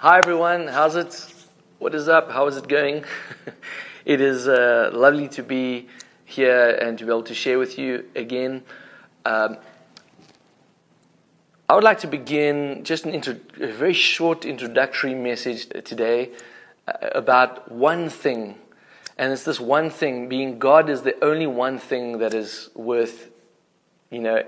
Hi everyone, how's it? What is up? How is it going? it is uh, lovely to be here and to be able to share with you again. Um, I would like to begin just intro- a very short introductory message today uh, about one thing. And it's this one thing being God is the only one thing that is worth, you know,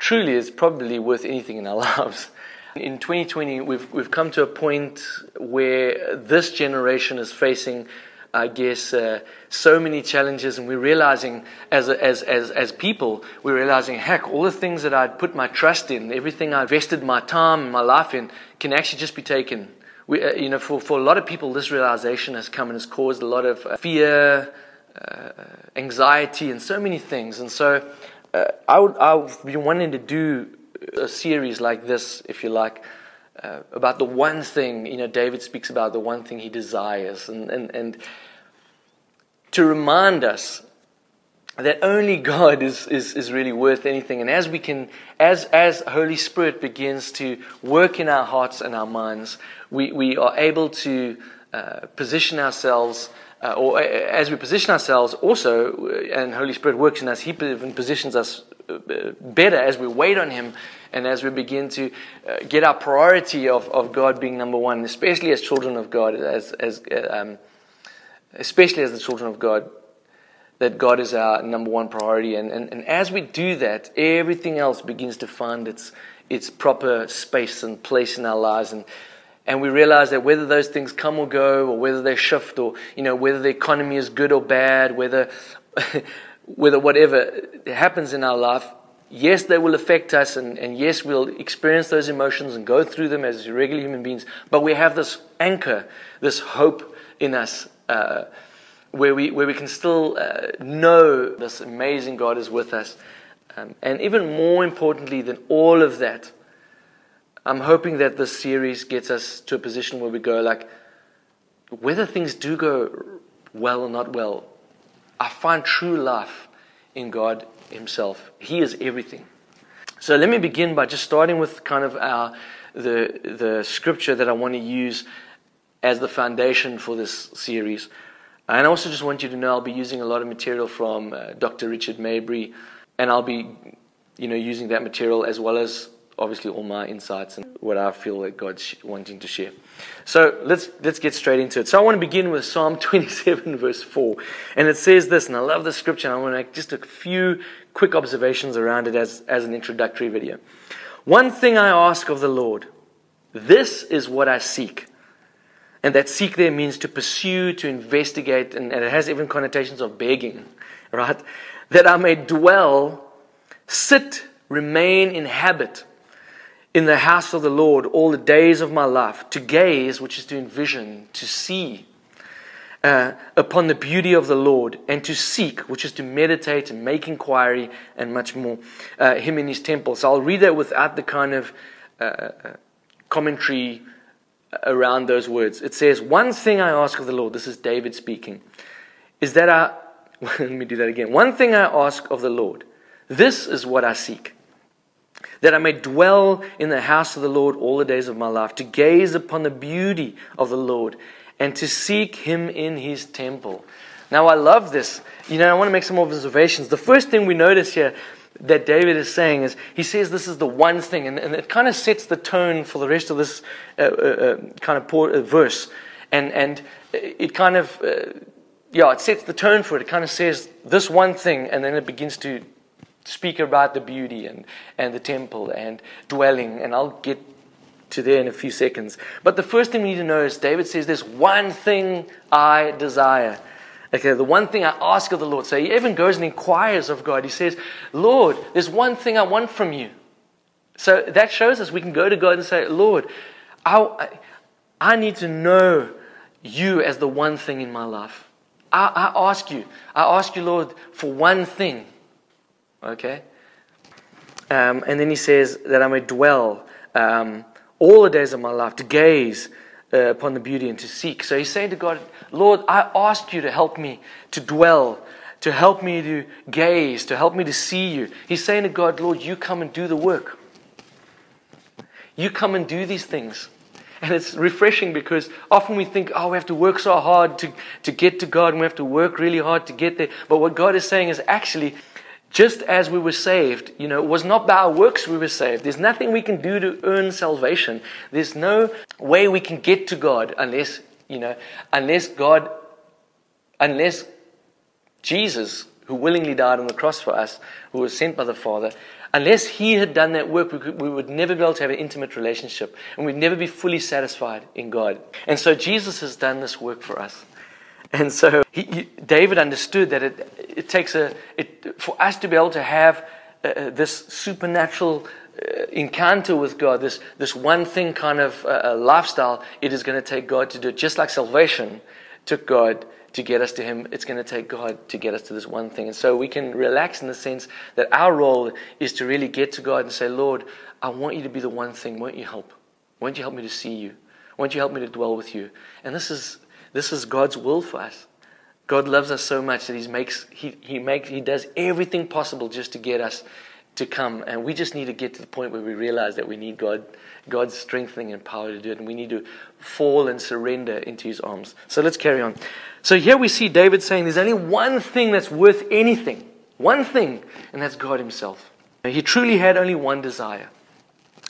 truly is probably worth anything in our lives. In 2020, we've, we've come to a point where this generation is facing, I guess, uh, so many challenges, and we're realizing as, as, as, as people, we're realizing, heck, all the things that I'd put my trust in, everything I invested my time and my life in, can actually just be taken. We, uh, you know, for, for a lot of people, this realization has come and has caused a lot of uh, fear, uh, anxiety, and so many things. And so, uh, I would, I've been wanting to do a series like this, if you like, uh, about the one thing, you know, David speaks about the one thing he desires, and, and, and to remind us that only God is, is, is really worth anything. And as we can, as, as Holy Spirit begins to work in our hearts and our minds, we, we are able to uh, position ourselves uh, or uh, as we position ourselves also, and Holy Spirit works in us, He positions us better as we wait on Him and as we begin to uh, get our priority of, of God being number one, especially as children of God, as, as, um, especially as the children of God, that God is our number one priority. And, and, and as we do that, everything else begins to find its, its proper space and place in our lives. And, and we realize that whether those things come or go, or whether they shift, or you know, whether the economy is good or bad, whether whether whatever happens in our life, yes, they will affect us, and, and yes, we'll experience those emotions and go through them as regular human beings. But we have this anchor, this hope in us, uh, where, we, where we can still uh, know this amazing God is with us. Um, and even more importantly than all of that, I'm hoping that this series gets us to a position where we go, like, whether things do go well or not well, I find true life in God Himself. He is everything. So let me begin by just starting with kind of our the the scripture that I want to use as the foundation for this series. And I also just want you to know I'll be using a lot of material from uh, Dr. Richard Mabry, and I'll be, you know, using that material as well as obviously all my insights and what I feel that God's wanting to share. So let's let's get straight into it. So I want to begin with Psalm 27 verse 4. And it says this, and I love this scripture, and I want to make just a few quick observations around it as, as an introductory video. One thing I ask of the Lord, this is what I seek. And that seek there means to pursue, to investigate, and, and it has even connotations of begging, right? That I may dwell, sit, remain, inhabit in the house of the Lord all the days of my life, to gaze, which is to envision, to see uh, upon the beauty of the Lord, and to seek, which is to meditate and make inquiry, and much more, uh, Him in His temple. So I'll read that without the kind of uh, commentary around those words. It says, One thing I ask of the Lord, this is David speaking, is that I, let me do that again. One thing I ask of the Lord, this is what I seek that I may dwell in the house of the Lord all the days of my life, to gaze upon the beauty of the Lord and to seek him in his temple. Now, I love this. You know, I want to make some observations. The first thing we notice here that David is saying is he says this is the one thing, and, and it kind of sets the tone for the rest of this uh, uh, uh kind of poor, uh, verse. And, and it kind of, uh, yeah, it sets the tone for it. It kind of says this one thing, and then it begins to speak about the beauty and, and the temple and dwelling, and I'll get to there in a few seconds. But the first thing we need to know is David says, There's one thing I desire. Okay, the one thing I ask of the Lord. So he even goes and inquires of God. He says, Lord, there's one thing I want from you. So that shows us we can go to God and say, Lord, I, I need to know you as the one thing in my life. I, I ask you, I ask you, Lord, for one thing. Okay? Um, and then he says that I may dwell um, all the days of my life to gaze uh, upon the beauty and to seek. So he's saying to God, Lord, I ask you to help me to dwell, to help me to gaze, to help me to see you. He's saying to God, Lord, you come and do the work. You come and do these things. And it's refreshing because often we think, oh, we have to work so hard to, to get to God and we have to work really hard to get there. But what God is saying is actually, just as we were saved, you know, it was not by our works we were saved. There's nothing we can do to earn salvation. There's no way we can get to God unless, you know, unless God, unless Jesus, who willingly died on the cross for us, who was sent by the Father, unless he had done that work, we, could, we, would never be able to have an intimate relationship and we'd never be fully satisfied in God. And so Jesus has done this work for us. And so he, he, David understood that it, it takes a, it, for us to be able to have uh, uh this supernatural uh, encounter with God, this, this one thing kind of uh, uh lifestyle, it is going to take God to do it. Just like salvation took God to get us to Him. It's going to take God to get us to this one thing. And so we can relax in the sense that our role is to really get to God and say, Lord, I want you to be the one thing. Won't you help? Won't you help me to see you? Won't you help me to dwell with you? And this is, this is God's will for us. God loves us so much that he makes, he, he, makes, he does everything possible just to get us to come. And we just need to get to the point where we realize that we need God, God's strengthening and power to do it. And we need to fall and surrender into his arms. So let's carry on. So here we see David saying there's only one thing that's worth anything. One thing, and that's God himself. He truly had only one desire.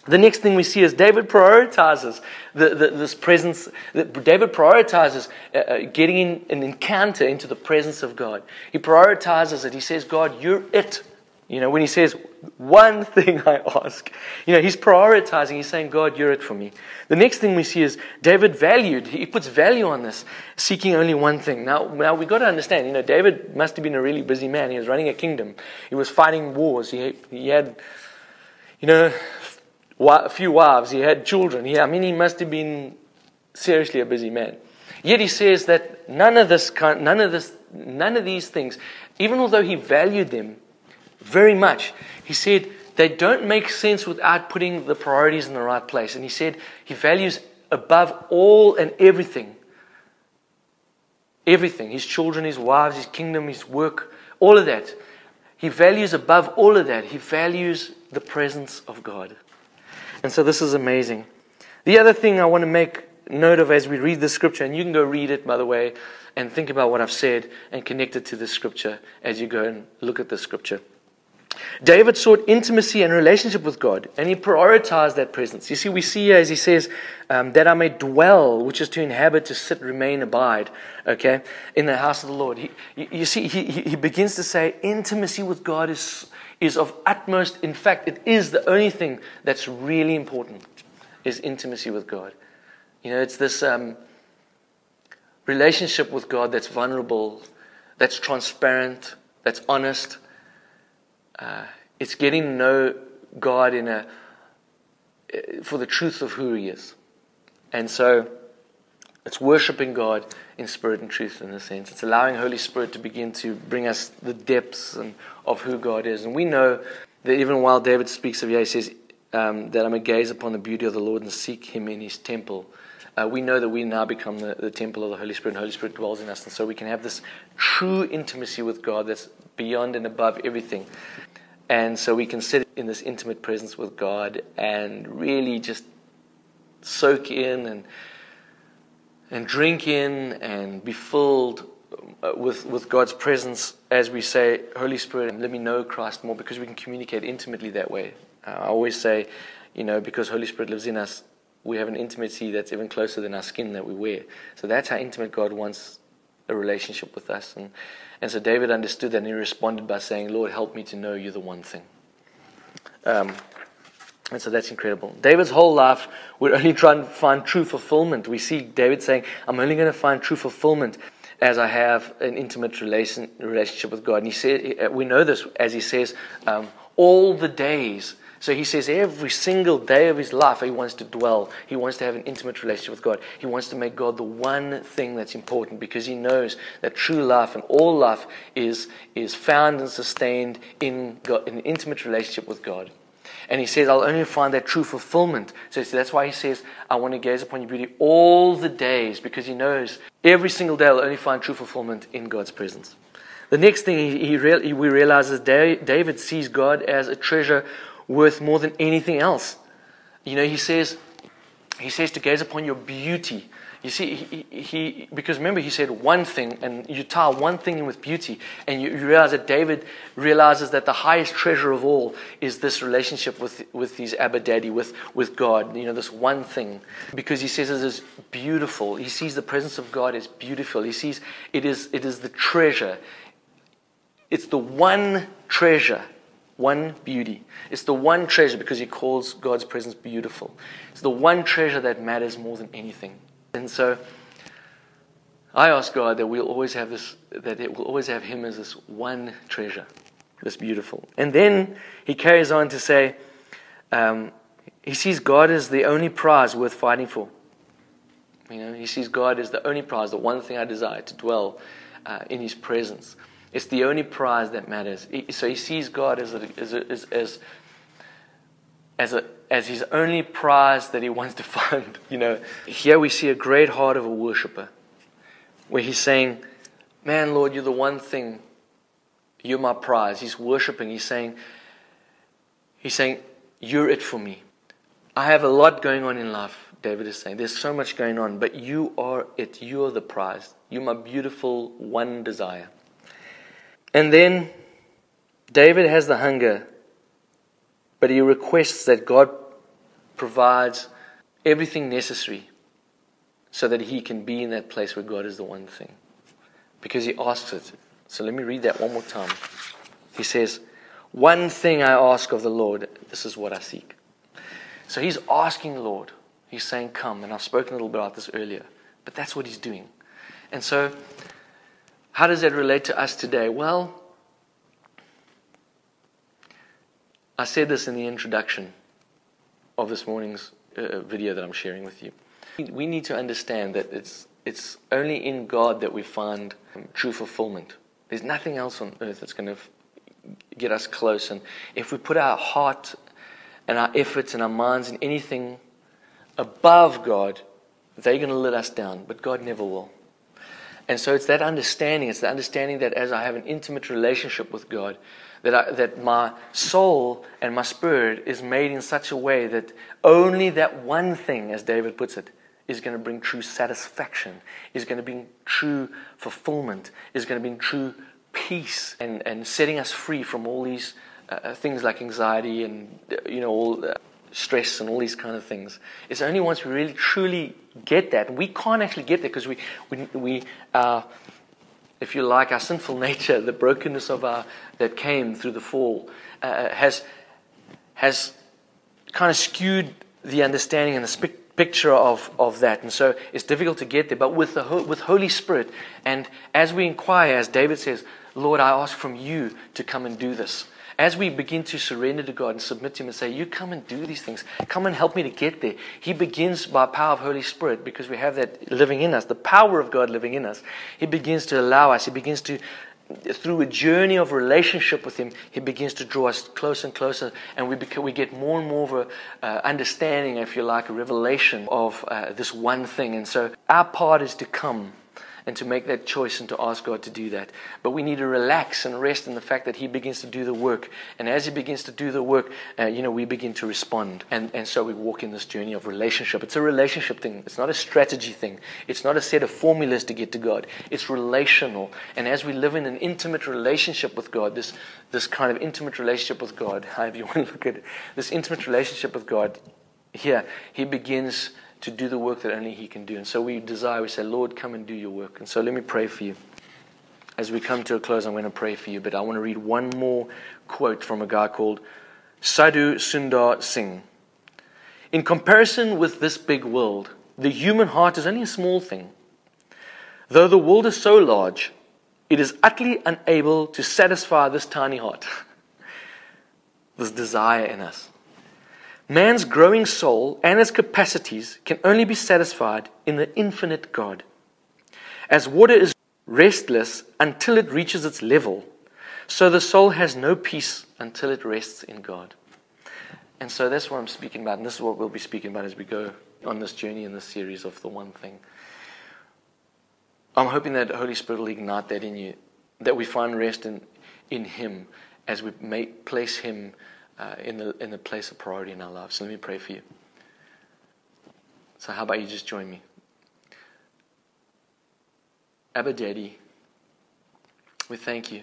The next thing we see is David prioritizes the, the, this presence. David prioritizes uh, uh, getting in, an encounter into the presence of God. He prioritizes it. He says, God, you're it. You know, when he says, one thing I ask, you know, he's prioritizing. He's saying, God, you're it for me. The next thing we see is David valued. He puts value on this, seeking only one thing. Now, now we've got to understand, you know, David must have been a really busy man. He was running a kingdom. He was fighting wars. He, he had, you know, a few wives. He had children. I mean, he must have been seriously a busy man. Yet he says that none of this, none of this, none of these things, even although he valued them, very much. He said they don't make sense without putting the priorities in the right place. And he said he values above all and everything. Everything. His children, his wives, his kingdom, his work, all of that. He values above all of that. He values the presence of God. And so this is amazing. The other thing I want to make note of as we read the scripture, and you can go read it, by the way, and think about what I've said and connect it to the scripture as you go and look at the scripture. David sought intimacy and relationship with God, and he prioritized that presence. You see, we see here as he says, um, that I may dwell, which is to inhabit, to sit, remain, abide, okay, in the house of the Lord. He, you, see, he, he begins to say intimacy with God is, is of utmost, in fact, it is the only thing that's really important, is intimacy with God. You know, it's this um, relationship with God that's vulnerable, that's transparent, that's honest uh, it's getting to know God in a for the truth of who He is, and so it's worshiping God in spirit and truth. In a sense, it's allowing Holy Spirit to begin to bring us the depths and, of who God is, and we know that even while David speaks of Yah, he says um, that I may gaze upon the beauty of the Lord and seek Him in His temple. Uh, we know that we now become the, the temple of the Holy Spirit, and the Holy Spirit dwells in us, and so we can have this true intimacy with God that's beyond and above everything. And so we can sit in this intimate presence with God and really just soak in and, and drink in and be filled uh, with, with God's presence as we say, Holy Spirit, let me know Christ more because we can communicate intimately that way. Uh, I always say, you know, because Holy Spirit lives in us, we have an intimacy that's even closer than our skin that we wear. So that's how intimate God wants a relationship with us. And and so David understood that and he responded by saying, Lord, help me to know you the one thing. Um, and so that's incredible. David's whole life would only try and find true fulfillment. We see David saying, I'm only going to find true fulfillment as I have an intimate relation, relationship with God. And he said, we know this as he says, um, all the days so he says every single day of his life, he wants to dwell. He wants to have an intimate relationship with God. He wants to make God the one thing that's important because he knows that true life and all life is, is found and sustained in, God, in an intimate relationship with God. And he says, I'll only find that true fulfillment. So that's why he says, I want to gaze upon your beauty all the days because he knows every single day I'll only find true fulfillment in God's presence. The next thing he, he real, we realize is David sees God as a treasure worth more than anything else. You know, he says, he says to gaze upon your beauty. You see, he, he, because remember, he said one thing, and you tie one thing in with beauty, and you, you, realize that David realizes that the highest treasure of all is this relationship with, with his Abba Daddy, with, with God, you know, this one thing. Because he says it is beautiful. He sees the presence of God as beautiful. He sees it is, it is the treasure. It's the one treasure one beauty. It's the one treasure because he calls God's presence beautiful. It's the one treasure that matters more than anything. And so I ask God that we'll always have this, that it will always have him as this one treasure, this beautiful. And then he carries on to say, um, he sees God as the only prize worth fighting for. You know, he sees God as the only prize, the one thing I desire to dwell uh, in his presence. It's the only prize that matters. So he sees God as, a, as, a, as, as, as, a, as his only prize that he wants to find. You know, here we see a great heart of a worshiper, where he's saying, "Man, Lord, you're the one thing. You're my prize." He's worshiping. He's saying, "He's saying, you're it for me. I have a lot going on in life." David is saying, "There's so much going on, but you are it. You are the prize. You're my beautiful one desire." And then David has the hunger, but he requests that God provides everything necessary so that he can be in that place where God is the one thing. Because he asks it. So let me read that one more time. He says, One thing I ask of the Lord, this is what I seek. So he's asking the Lord. He's saying, Come. And I've spoken a little bit about this earlier. But that's what he's doing. And so how does that relate to us today? Well, I said this in the introduction of this morning's uh, video that I'm sharing with you. We need to understand that it's, it's only in God that we find true fulfillment. There's nothing else on earth that's going to get us close. And if we put our heart and our efforts and our minds in anything above God, they're going to let us down. But God never will. And so it's that understanding, it's the understanding that as I have an intimate relationship with God, that, I, that my soul and my spirit is made in such a way that only that one thing, as David puts it, is going to bring true satisfaction, is going to bring true fulfillment, is going to bring true peace, and, and setting us free from all these uh, things like anxiety and, you know, all. Uh, stress and all these kind of things. It's only once we really truly get that, we can't actually get there because we, we, we uh, if you like, our sinful nature, the brokenness of our that came through the fall, uh, has has kind of skewed the understanding and the picture of, of that. And so it's difficult to get there. But with the with Holy Spirit, and as we inquire, as David says, Lord, I ask from you to come and do this. As we begin to surrender to God and submit to Him and say, You come and do these things, come and help me to get there, He begins by power of Holy Spirit because we have that living in us, the power of God living in us. He begins to allow us, He begins to through a journey of relationship with Him, He begins to draw us closer and closer, and we, we get more and more of a uh, understanding, if you like, a revelation of uh, this one thing. And so our part is to come and to make that choice and to ask God to do that. But we need to relax and rest in the fact that He begins to do the work. And as He begins to do the work, uh, you know, we begin to respond. And, and so we walk in this journey of relationship. It's a relationship thing, it's not a strategy thing, it's not a set of formulas to get to God. It's relational. And as we live in an intimate relationship with God, this, this kind of intimate relationship with God, however you want to look at it, this intimate relationship with God, here, He begins to do the work that only He can do. And so we desire, we say, Lord, come and do your work. And so let me pray for you. As we come to a close, I'm going to pray for you, but I want to read one more quote from a guy called Sadhu Sundar Singh. In comparison with this big world, the human heart is only a small thing. Though the world is so large, it is utterly unable to satisfy this tiny heart, this desire in us. Man's growing soul and its capacities can only be satisfied in the infinite God. As water is restless until it reaches its level, so the soul has no peace until it rests in God. And so that's what I'm speaking about, and this is what we'll be speaking about as we go on this journey in this series of the one thing. I'm hoping that the Holy Spirit will ignite that in you, that we find rest in, in Him as we place Him uh, in, the, in the place of priority in our lives. So let me pray for you. So, how about you just join me? Abba Daddy, we thank you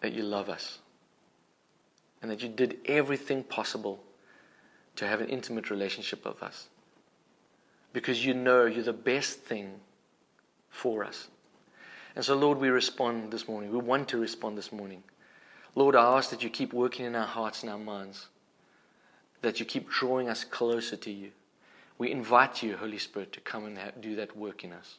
that you love us and that you did everything possible to have an intimate relationship with us because you know you're the best thing for us. And so, Lord, we respond this morning. We want to respond this morning. Lord, I ask that you keep working in our hearts and our minds, that you keep drawing us closer to you. We invite you, Holy Spirit, to come and do that work in us.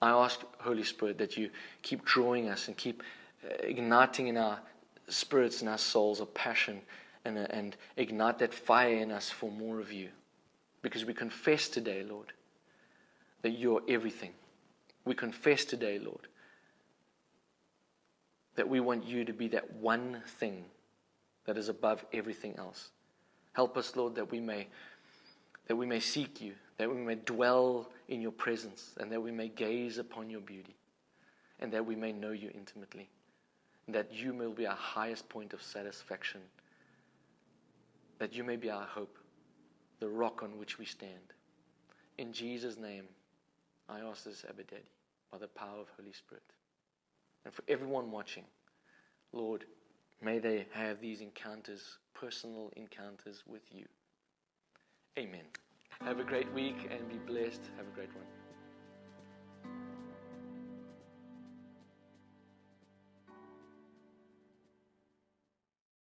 I ask, Holy Spirit, that you keep drawing us and keep uh, igniting in our spirits and our souls a passion and, uh, and ignite that fire in us for more of you. Because we confess today, Lord, that you're everything. We confess today, Lord, that we want you to be that one thing that is above everything else. Help us, Lord, that we may that we may seek you, that we may dwell in your presence, and that we may gaze upon your beauty, and that we may know you intimately, and that you may be our highest point of satisfaction, that you may be our hope, the rock on which we stand. In Jesus' name, I ask this, Abba Daddy, by the power of Holy Spirit. And for everyone watching, Lord, may they have these encounters, personal encounters with you. Amen. Have a great week and be blessed. Have a great one.